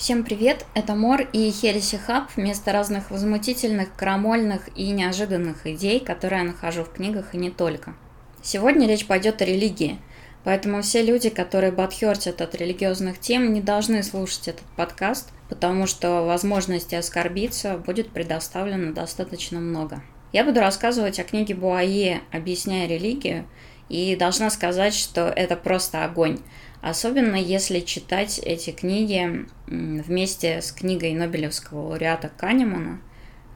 Всем привет, это Мор и Хереси Хаб вместо разных возмутительных, крамольных и неожиданных идей, которые я нахожу в книгах и не только. Сегодня речь пойдет о религии, поэтому все люди, которые подхертят от религиозных тем, не должны слушать этот подкаст, потому что возможности оскорбиться будет предоставлено достаточно много. Я буду рассказывать о книге Буае «Объясняя религию», и должна сказать, что это просто огонь – Особенно если читать эти книги вместе с книгой Нобелевского лауреата Канемана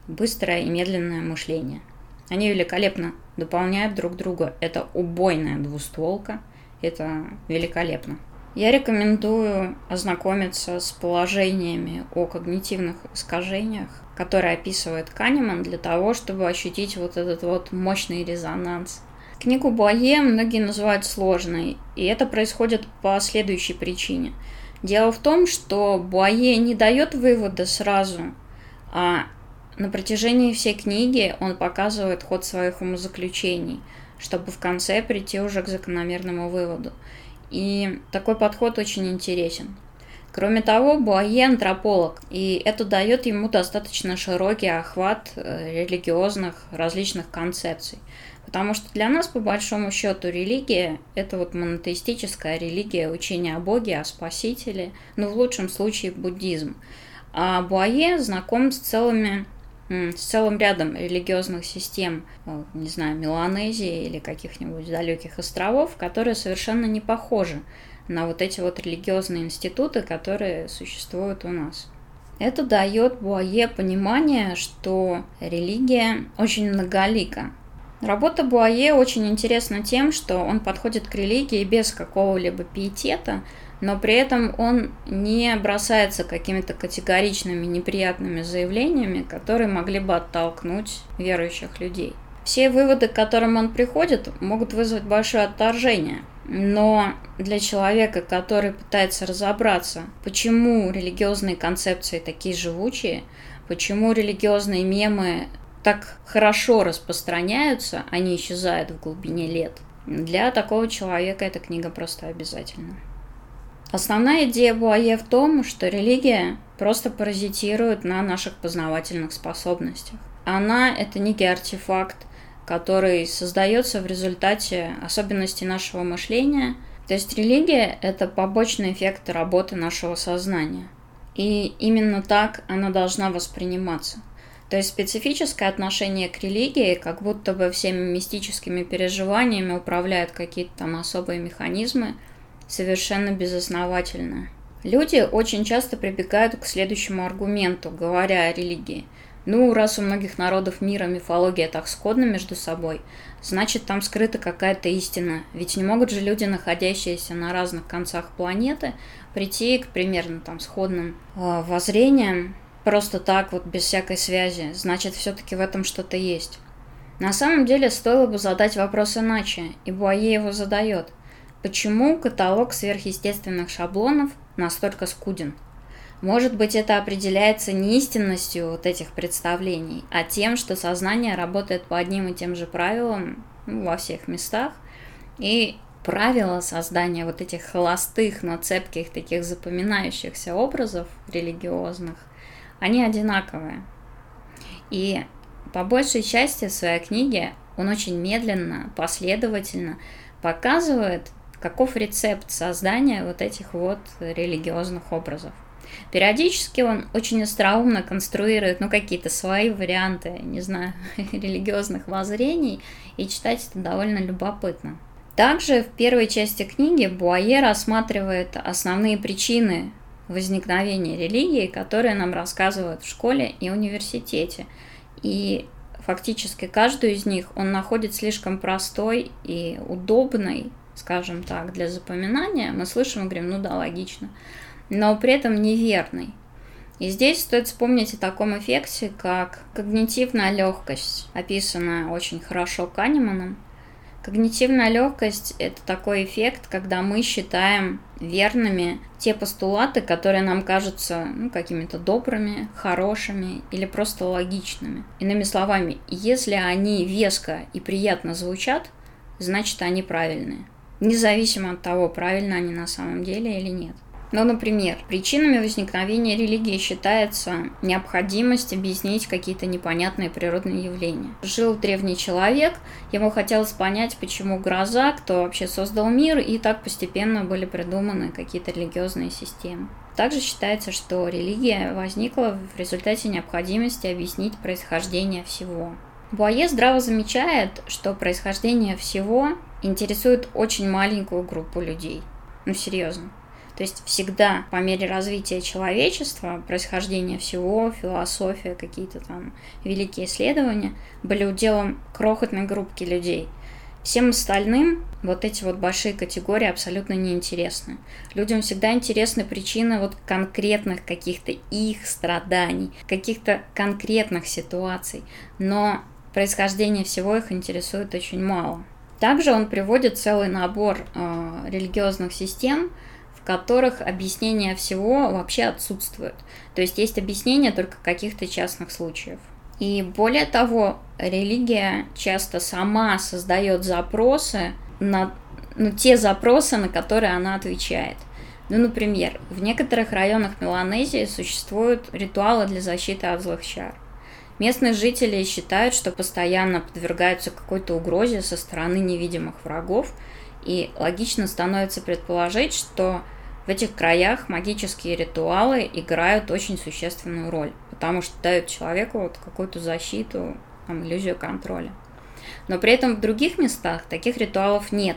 «Быстрое и медленное мышление». Они великолепно дополняют друг друга. Это убойная двустволка. Это великолепно. Я рекомендую ознакомиться с положениями о когнитивных искажениях, которые описывает Канеман для того, чтобы ощутить вот этот вот мощный резонанс Книгу Буае многие называют сложной, и это происходит по следующей причине. Дело в том, что Буае не дает вывода сразу, а на протяжении всей книги он показывает ход своих умозаключений, чтобы в конце прийти уже к закономерному выводу. И такой подход очень интересен. Кроме того, Буае антрополог, и это дает ему достаточно широкий охват э, религиозных различных концепций. Потому что для нас, по большому счету, религия – это вот монотеистическая религия, учение о Боге, о Спасителе, ну, в лучшем случае, буддизм. А Буае знаком с целыми с целым рядом религиозных систем, не знаю, Меланезии или каких-нибудь далеких островов, которые совершенно не похожи на вот эти вот религиозные институты, которые существуют у нас. Это дает Буае понимание, что религия очень многолика, Работа Буае очень интересна тем, что он подходит к религии без какого-либо пиетета, но при этом он не бросается какими-то категоричными неприятными заявлениями, которые могли бы оттолкнуть верующих людей. Все выводы, к которым он приходит, могут вызвать большое отторжение. Но для человека, который пытается разобраться, почему религиозные концепции такие живучие, почему религиозные мемы так хорошо распространяются, они исчезают в глубине лет. Для такого человека эта книга просто обязательна. Основная идея Буае в том, что религия просто паразитирует на наших познавательных способностях. Она – это некий артефакт, который создается в результате особенностей нашего мышления. То есть религия – это побочный эффект работы нашего сознания. И именно так она должна восприниматься – то есть специфическое отношение к религии, как будто бы всеми мистическими переживаниями управляют какие-то там особые механизмы, совершенно безосновательно. Люди очень часто прибегают к следующему аргументу, говоря о религии. Ну, раз у многих народов мира мифология так сходна между собой, значит там скрыта какая-то истина. Ведь не могут же люди, находящиеся на разных концах планеты, прийти к примерно там сходным э, воззрениям просто так, вот без всякой связи, значит, все-таки в этом что-то есть. На самом деле, стоило бы задать вопрос иначе, и Буае его задает. Почему каталог сверхъестественных шаблонов настолько скуден? Может быть, это определяется не истинностью вот этих представлений, а тем, что сознание работает по одним и тем же правилам ну, во всех местах, и правила создания вот этих холостых, но цепких, таких запоминающихся образов религиозных – они одинаковые. И по большей части в своей книге он очень медленно, последовательно показывает, каков рецепт создания вот этих вот религиозных образов. Периодически он очень остроумно конструирует ну, какие-то свои варианты, не знаю, религиозных воззрений, и читать это довольно любопытно. Также в первой части книги Буае рассматривает основные причины возникновения религии, которые нам рассказывают в школе и университете. И фактически каждую из них он находит слишком простой и удобной, скажем так, для запоминания. Мы слышим и говорим, ну да, логично, но при этом неверный. И здесь стоит вспомнить о таком эффекте, как когнитивная легкость, описанная очень хорошо Канеманом. Когнитивная легкость – это такой эффект, когда мы считаем верными те постулаты, которые нам кажутся ну, какими-то добрыми, хорошими или просто логичными. Иными словами, если они веско и приятно звучат, значит они правильные. Независимо от того, правильно они на самом деле или нет. Ну, например, причинами возникновения религии считается необходимость объяснить какие-то непонятные природные явления. Жил древний человек, ему хотелось понять, почему гроза, кто вообще создал мир, и так постепенно были придуманы какие-то религиозные системы. Также считается, что религия возникла в результате необходимости объяснить происхождение всего. Буае здраво замечает, что происхождение всего интересует очень маленькую группу людей. Ну, серьезно. То есть всегда по мере развития человечества, происхождения всего, философия, какие-то там великие исследования были уделом крохотной группки людей. Всем остальным вот эти вот большие категории абсолютно неинтересны. Людям всегда интересны причины вот конкретных каких-то их страданий, каких-то конкретных ситуаций, но происхождение всего их интересует очень мало. Также он приводит целый набор э, религиозных систем, которых объяснение всего вообще отсутствует. То есть есть объяснение только каких-то частных случаев. И более того, религия часто сама создает запросы на ну, те запросы, на которые она отвечает. Ну, например, в некоторых районах Меланезии существуют ритуалы для защиты от злых чар. Местные жители считают, что постоянно подвергаются какой-то угрозе со стороны невидимых врагов, и логично становится предположить, что в этих краях магические ритуалы играют очень существенную роль, потому что дают человеку вот какую-то защиту, там, иллюзию контроля. Но при этом в других местах таких ритуалов нет.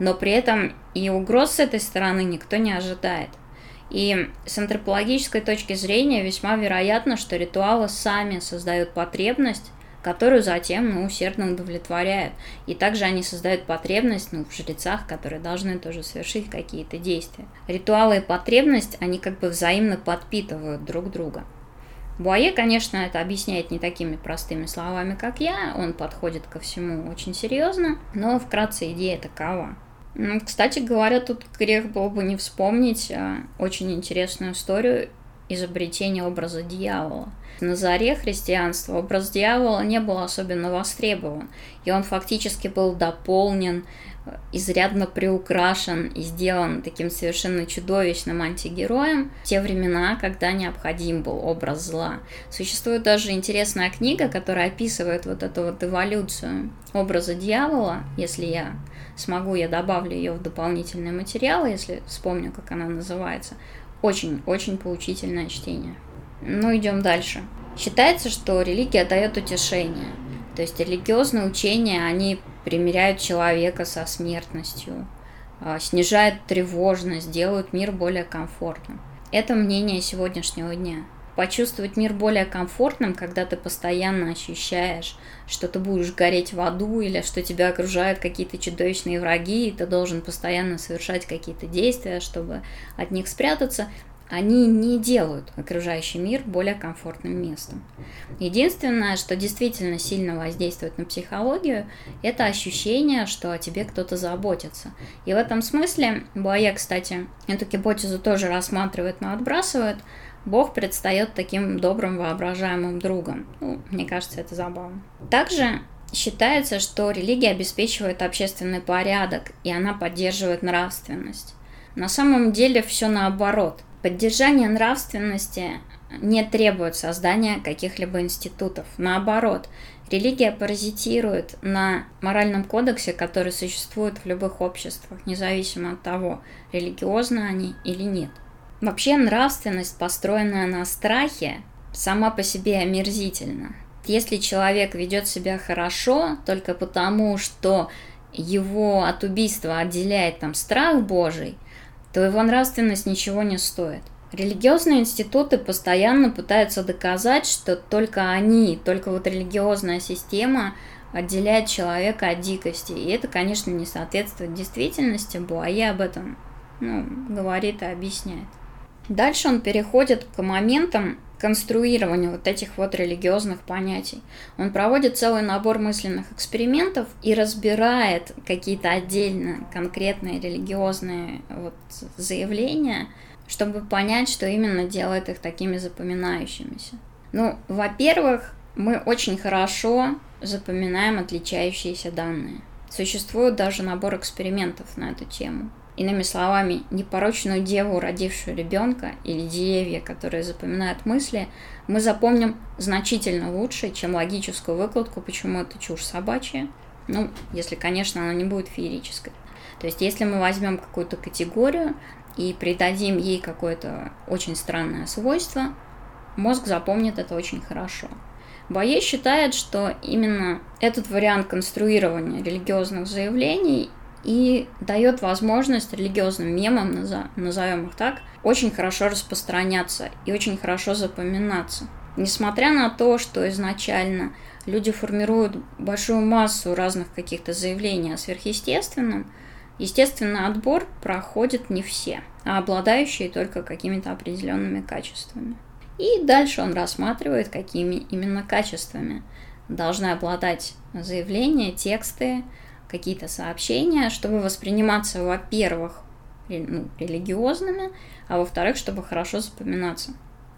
Но при этом и угроз с этой стороны никто не ожидает. И с антропологической точки зрения весьма вероятно, что ритуалы сами создают потребность которую затем ну, усердно удовлетворяют. И также они создают потребность ну, в жрецах, которые должны тоже совершить какие-то действия. Ритуалы и потребность, они как бы взаимно подпитывают друг друга. Буае, конечно, это объясняет не такими простыми словами, как я, он подходит ко всему очень серьезно, но вкратце идея такова. Кстати говоря, тут грех было бы не вспомнить а, очень интересную историю изобретения образа дьявола. На заре христианства образ дьявола не был особенно востребован, и он фактически был дополнен, э, изрядно приукрашен и сделан таким совершенно чудовищным антигероем в те времена, когда необходим был образ зла. Существует даже интересная книга, которая описывает вот эту вот эволюцию образа дьявола, если я смогу, я добавлю ее в дополнительные материалы, если вспомню, как она называется. Очень-очень поучительное чтение. Ну, идем дальше. Считается, что религия дает утешение. То есть религиозные учения, они примиряют человека со смертностью, а, снижают тревожность, делают мир более комфортным. Это мнение сегодняшнего дня. Почувствовать мир более комфортным, когда ты постоянно ощущаешь, что ты будешь гореть в аду или что тебя окружают какие-то чудовищные враги, и ты должен постоянно совершать какие-то действия, чтобы от них спрятаться, они не делают окружающий мир более комфортным местом. Единственное, что действительно сильно воздействует на психологию, это ощущение, что о тебе кто-то заботится. И в этом смысле Буае, кстати, эту гипотезу тоже рассматривает, но отбрасывает. Бог предстает таким добрым воображаемым другом. Ну, мне кажется, это забавно. Также считается, что религия обеспечивает общественный порядок, и она поддерживает нравственность. На самом деле все наоборот – Поддержание нравственности не требует создания каких-либо институтов. Наоборот, религия паразитирует на моральном кодексе, который существует в любых обществах, независимо от того, религиозны они или нет. Вообще нравственность, построенная на страхе, сама по себе омерзительна. Если человек ведет себя хорошо только потому, что его от убийства отделяет там страх Божий – то его нравственность ничего не стоит. Религиозные институты постоянно пытаются доказать, что только они, только вот религиозная система отделяет человека от дикости. И это, конечно, не соответствует действительности. Буае об этом ну, говорит и объясняет. Дальше он переходит к моментам, конструированию вот этих вот религиозных понятий. Он проводит целый набор мысленных экспериментов и разбирает какие-то отдельно конкретные религиозные вот заявления, чтобы понять, что именно делает их такими запоминающимися. Ну, во-первых, мы очень хорошо запоминаем отличающиеся данные. Существует даже набор экспериментов на эту тему. Иными словами, непорочную деву, родившую ребенка, или деревья, которые запоминают мысли, мы запомним значительно лучше, чем логическую выкладку, почему это чушь собачья. Ну, если, конечно, она не будет феерической. То есть, если мы возьмем какую-то категорию и придадим ей какое-то очень странное свойство, мозг запомнит это очень хорошо. Бае считает, что именно этот вариант конструирования религиозных заявлений и дает возможность религиозным мемам, назовем их так, очень хорошо распространяться и очень хорошо запоминаться. Несмотря на то, что изначально люди формируют большую массу разных каких-то заявлений о сверхъестественном, естественно, отбор проходит не все, а обладающие только какими-то определенными качествами. И дальше он рассматривает, какими именно качествами должны обладать заявления, тексты, какие-то сообщения, чтобы восприниматься, во-первых, ну, религиозными, а во-вторых, чтобы хорошо запоминаться.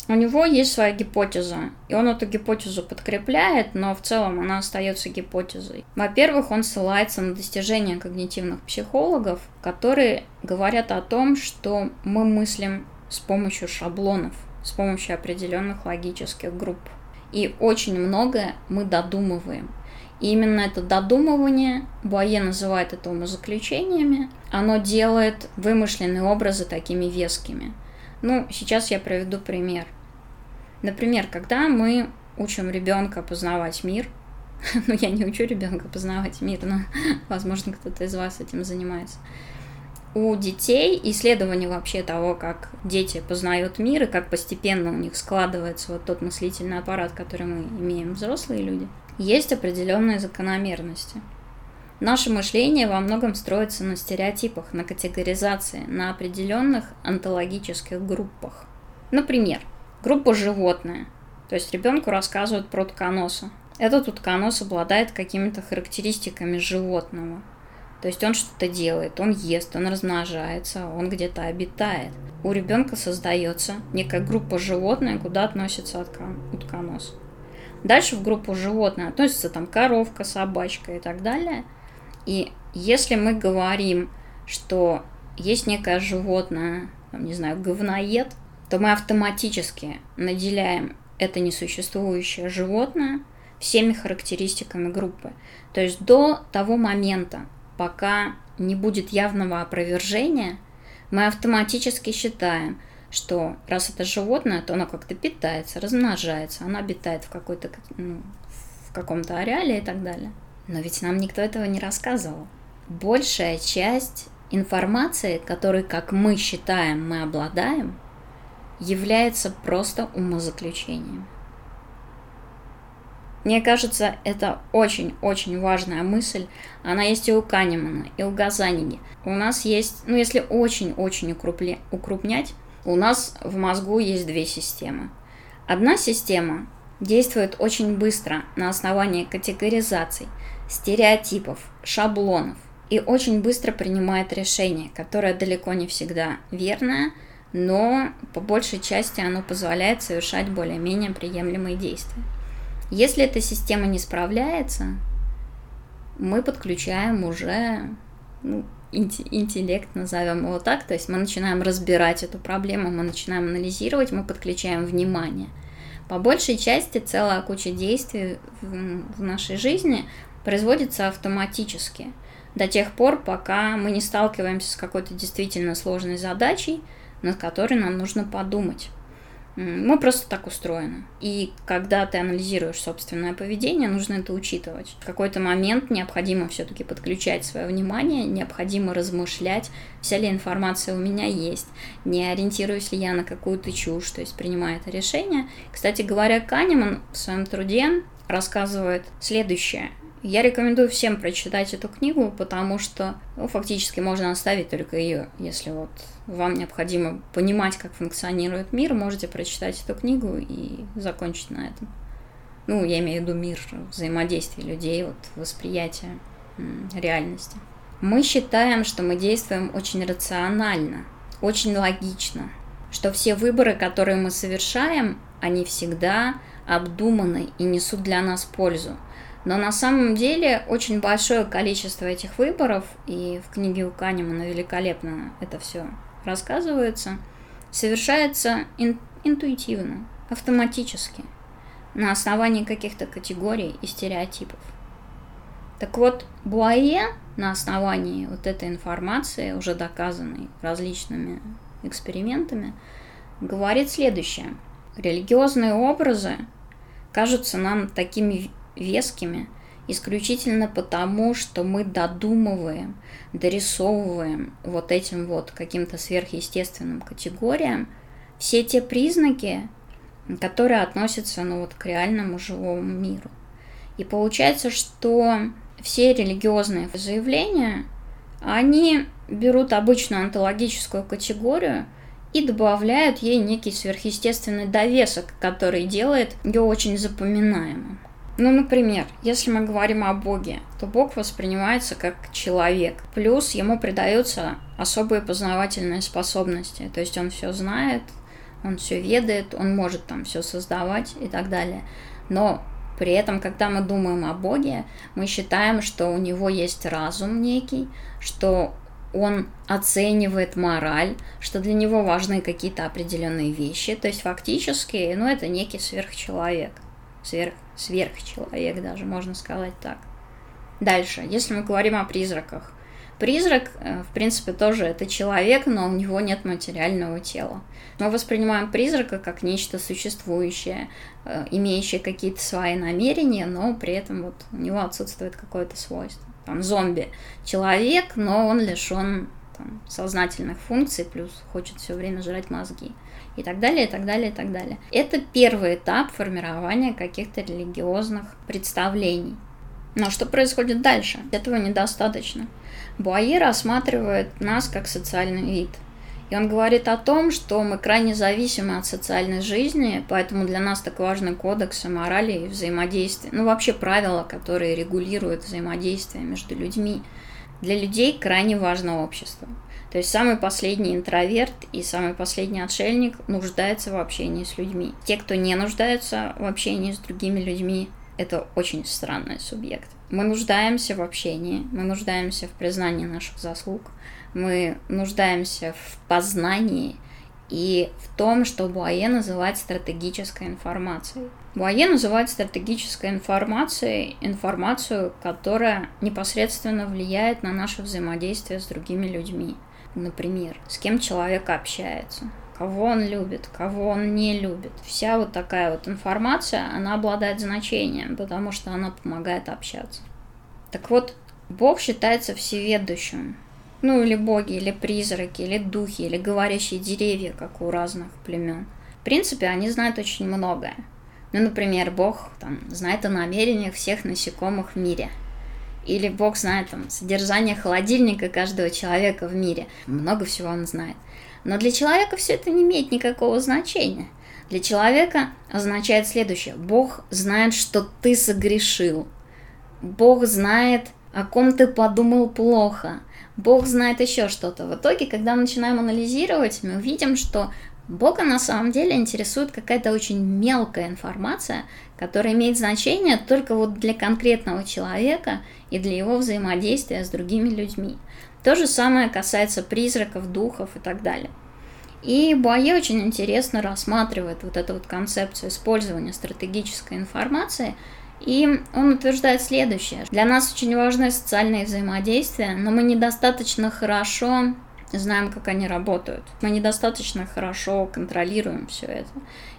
У него есть своя гипотеза, и он эту гипотезу подкрепляет, но в целом она остается гипотезой. Во-первых, он ссылается на достижения когнитивных психологов, которые говорят о том, что мы мыслим с помощью шаблонов, с помощью определенных логических групп. И очень многое мы додумываем. И именно это додумывание, Буае называет это умозаключениями, оно делает вымышленные образы такими вескими. Ну, сейчас я приведу пример. Например, когда мы учим ребенка познавать мир, ну, я не учу ребенка познавать мир, но, возможно, кто-то из вас этим занимается. У детей исследование вообще того, как дети познают мир и как постепенно у них складывается вот тот мыслительный аппарат, который мы имеем взрослые люди – есть определенные закономерности. Наше мышление во многом строится на стереотипах, на категоризации, на определенных онтологических группах. Например, группа животное. То есть ребенку рассказывают про утконоса. Этот утконос обладает какими-то характеристиками животного. То есть он что-то делает, он ест, он размножается, он где-то обитает. У ребенка создается некая группа животное, куда относится утконос. Дальше в группу животных относятся там коровка, собачка и так далее. И если мы говорим, что есть некое животное, там, не знаю, говноед, то мы автоматически наделяем это несуществующее животное всеми характеристиками группы. То есть до того момента, пока не будет явного опровержения, мы автоматически считаем – что раз это животное, то оно как-то питается, размножается, оно обитает в какой-то ну, в каком-то ареале и так далее. Но ведь нам никто этого не рассказывал. Большая часть информации, которой, как мы считаем, мы обладаем, является просто умозаключением. Мне кажется, это очень-очень важная мысль. Она есть и у Канемана, и у Газаниги. У нас есть, ну если очень-очень укрупнять, у нас в мозгу есть две системы. Одна система действует очень быстро на основании категоризаций, стереотипов, шаблонов и очень быстро принимает решение, которое далеко не всегда верное, но по большей части оно позволяет совершать более-менее приемлемые действия. Если эта система не справляется, мы подключаем уже ну, интеллект, назовем его так, то есть мы начинаем разбирать эту проблему, мы начинаем анализировать, мы подключаем внимание. По большей части целая куча действий в нашей жизни производится автоматически до тех пор, пока мы не сталкиваемся с какой-то действительно сложной задачей, над которой нам нужно подумать. Мы просто так устроены. И когда ты анализируешь собственное поведение, нужно это учитывать. В какой-то момент необходимо все-таки подключать свое внимание, необходимо размышлять, вся ли информация у меня есть, не ориентируюсь ли я на какую-то чушь, то есть принимая это решение. Кстати говоря, Канеман в своем труде рассказывает следующее. Я рекомендую всем прочитать эту книгу, потому что ну, фактически можно оставить только ее, если вот вам необходимо понимать, как функционирует мир, можете прочитать эту книгу и закончить на этом. Ну, я имею в виду мир взаимодействия людей, вот восприятие реальности. Мы считаем, что мы действуем очень рационально, очень логично, что все выборы, которые мы совершаем, они всегда обдуманы и несут для нас пользу. Но на самом деле очень большое количество этих выборов, и в книге у Канемана великолепно это все рассказывается, совершается ин- интуитивно, автоматически, на основании каких-то категорий и стереотипов. Так вот, Буае на основании вот этой информации, уже доказанной различными экспериментами, говорит следующее. Религиозные образы кажутся нам такими вескими исключительно потому, что мы додумываем, дорисовываем вот этим вот каким-то сверхъестественным категориям все те признаки, которые относятся ну, вот, к реальному живому миру. И получается, что все религиозные заявления, они берут обычную онтологическую категорию и добавляют ей некий сверхъестественный довесок, который делает ее очень запоминаемым. Ну, например, если мы говорим о Боге, то Бог воспринимается как человек. Плюс ему придаются особые познавательные способности. То есть он все знает, он все ведает, он может там все создавать и так далее. Но при этом, когда мы думаем о Боге, мы считаем, что у него есть разум некий, что он оценивает мораль, что для него важны какие-то определенные вещи. То есть фактически, ну, это некий сверхчеловек сверх, сверхчеловек даже, можно сказать так. Дальше, если мы говорим о призраках. Призрак, э, в принципе, тоже это человек, но у него нет материального тела. Мы воспринимаем призрака как нечто существующее, э, имеющее какие-то свои намерения, но при этом вот у него отсутствует какое-то свойство. Там зомби человек, но он лишен сознательных функций, плюс хочет все время жрать мозги и так далее, и так далее, и так далее. Это первый этап формирования каких-то религиозных представлений. Но что происходит дальше? Этого недостаточно. Буае рассматривает нас как социальный вид. И он говорит о том, что мы крайне зависимы от социальной жизни, поэтому для нас так важны кодексы морали и взаимодействия. Ну, вообще правила, которые регулируют взаимодействие между людьми. Для людей крайне важно общество. То есть самый последний интроверт и самый последний отшельник нуждается в общении с людьми. Те, кто не нуждаются в общении с другими людьми, это очень странный субъект. Мы нуждаемся в общении, мы нуждаемся в признании наших заслуг, мы нуждаемся в познании и в том, что Буае называет стратегической информацией. Буае называет стратегической информацией информацию, которая непосредственно влияет на наше взаимодействие с другими людьми например, с кем человек общается, кого он любит, кого он не любит. Вся вот такая вот информация, она обладает значением, потому что она помогает общаться. Так вот, Бог считается всеведущим. Ну, или боги, или призраки, или духи, или говорящие деревья, как у разных племен. В принципе, они знают очень многое. Ну, например, Бог там, знает о намерениях всех насекомых в мире – или Бог знает там содержание холодильника каждого человека в мире. Много всего он знает. Но для человека все это не имеет никакого значения. Для человека означает следующее. Бог знает, что ты согрешил. Бог знает, о ком ты подумал плохо. Бог знает еще что-то. В итоге, когда мы начинаем анализировать, мы увидим, что Бога на самом деле интересует какая-то очень мелкая информация, которая имеет значение только вот для конкретного человека и для его взаимодействия с другими людьми. То же самое касается призраков, духов и так далее. И Буае очень интересно рассматривает вот эту вот концепцию использования стратегической информации, и он утверждает следующее. Для нас очень важны социальные взаимодействия, но мы недостаточно хорошо знаем, как они работают. Мы недостаточно хорошо контролируем все это.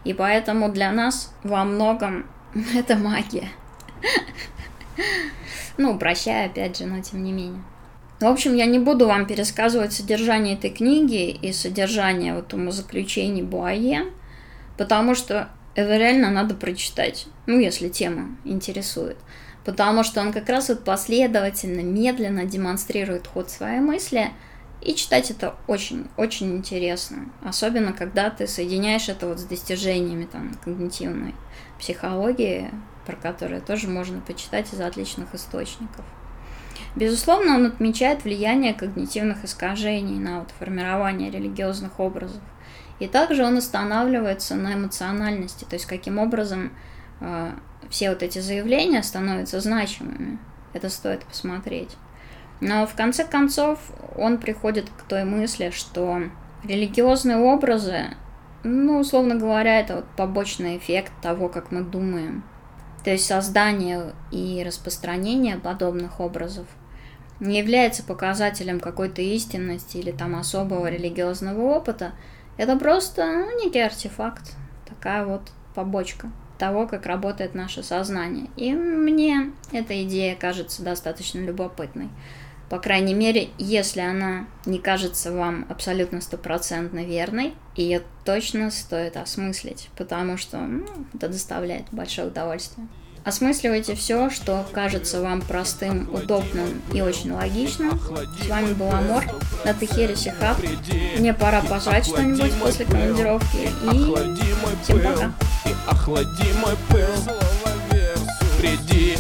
И поэтому для нас во многом это магия. Ну, прощай, опять же, но тем не менее. В общем, я не буду вам пересказывать содержание этой книги и содержание вот умозаключений Буае, потому что это реально надо прочитать, ну, если тема интересует. Потому что он как раз вот последовательно, медленно демонстрирует ход своей мысли, и читать это очень-очень интересно. Особенно, когда ты соединяешь это вот с достижениями там, когнитивной психологии, про которые тоже можно почитать из отличных источников. Безусловно, он отмечает влияние когнитивных искажений на вот формирование религиозных образов. И также он останавливается на эмоциональности, то есть каким образом э, все вот эти заявления становятся значимыми. Это стоит посмотреть. Но в конце концов он приходит к той мысли, что религиозные образы, ну, условно говоря, это вот побочный эффект того, как мы думаем. То есть создание и распространение подобных образов не является показателем какой-то истинности или там особого религиозного опыта. Это просто ну, некий артефакт, такая вот побочка того, как работает наше сознание. И мне эта идея кажется достаточно любопытной. По крайней мере, если она не кажется вам абсолютно стопроцентно верной, ее точно стоит осмыслить, потому что ну, это доставляет большое удовольствие. Осмысливайте все, что кажется вам простым, удобным и очень логичным. С вами был Амор, это Хереси Хаб. Мне пора пожать что-нибудь после командировки. И всем пока. Охлади мой пыл, приди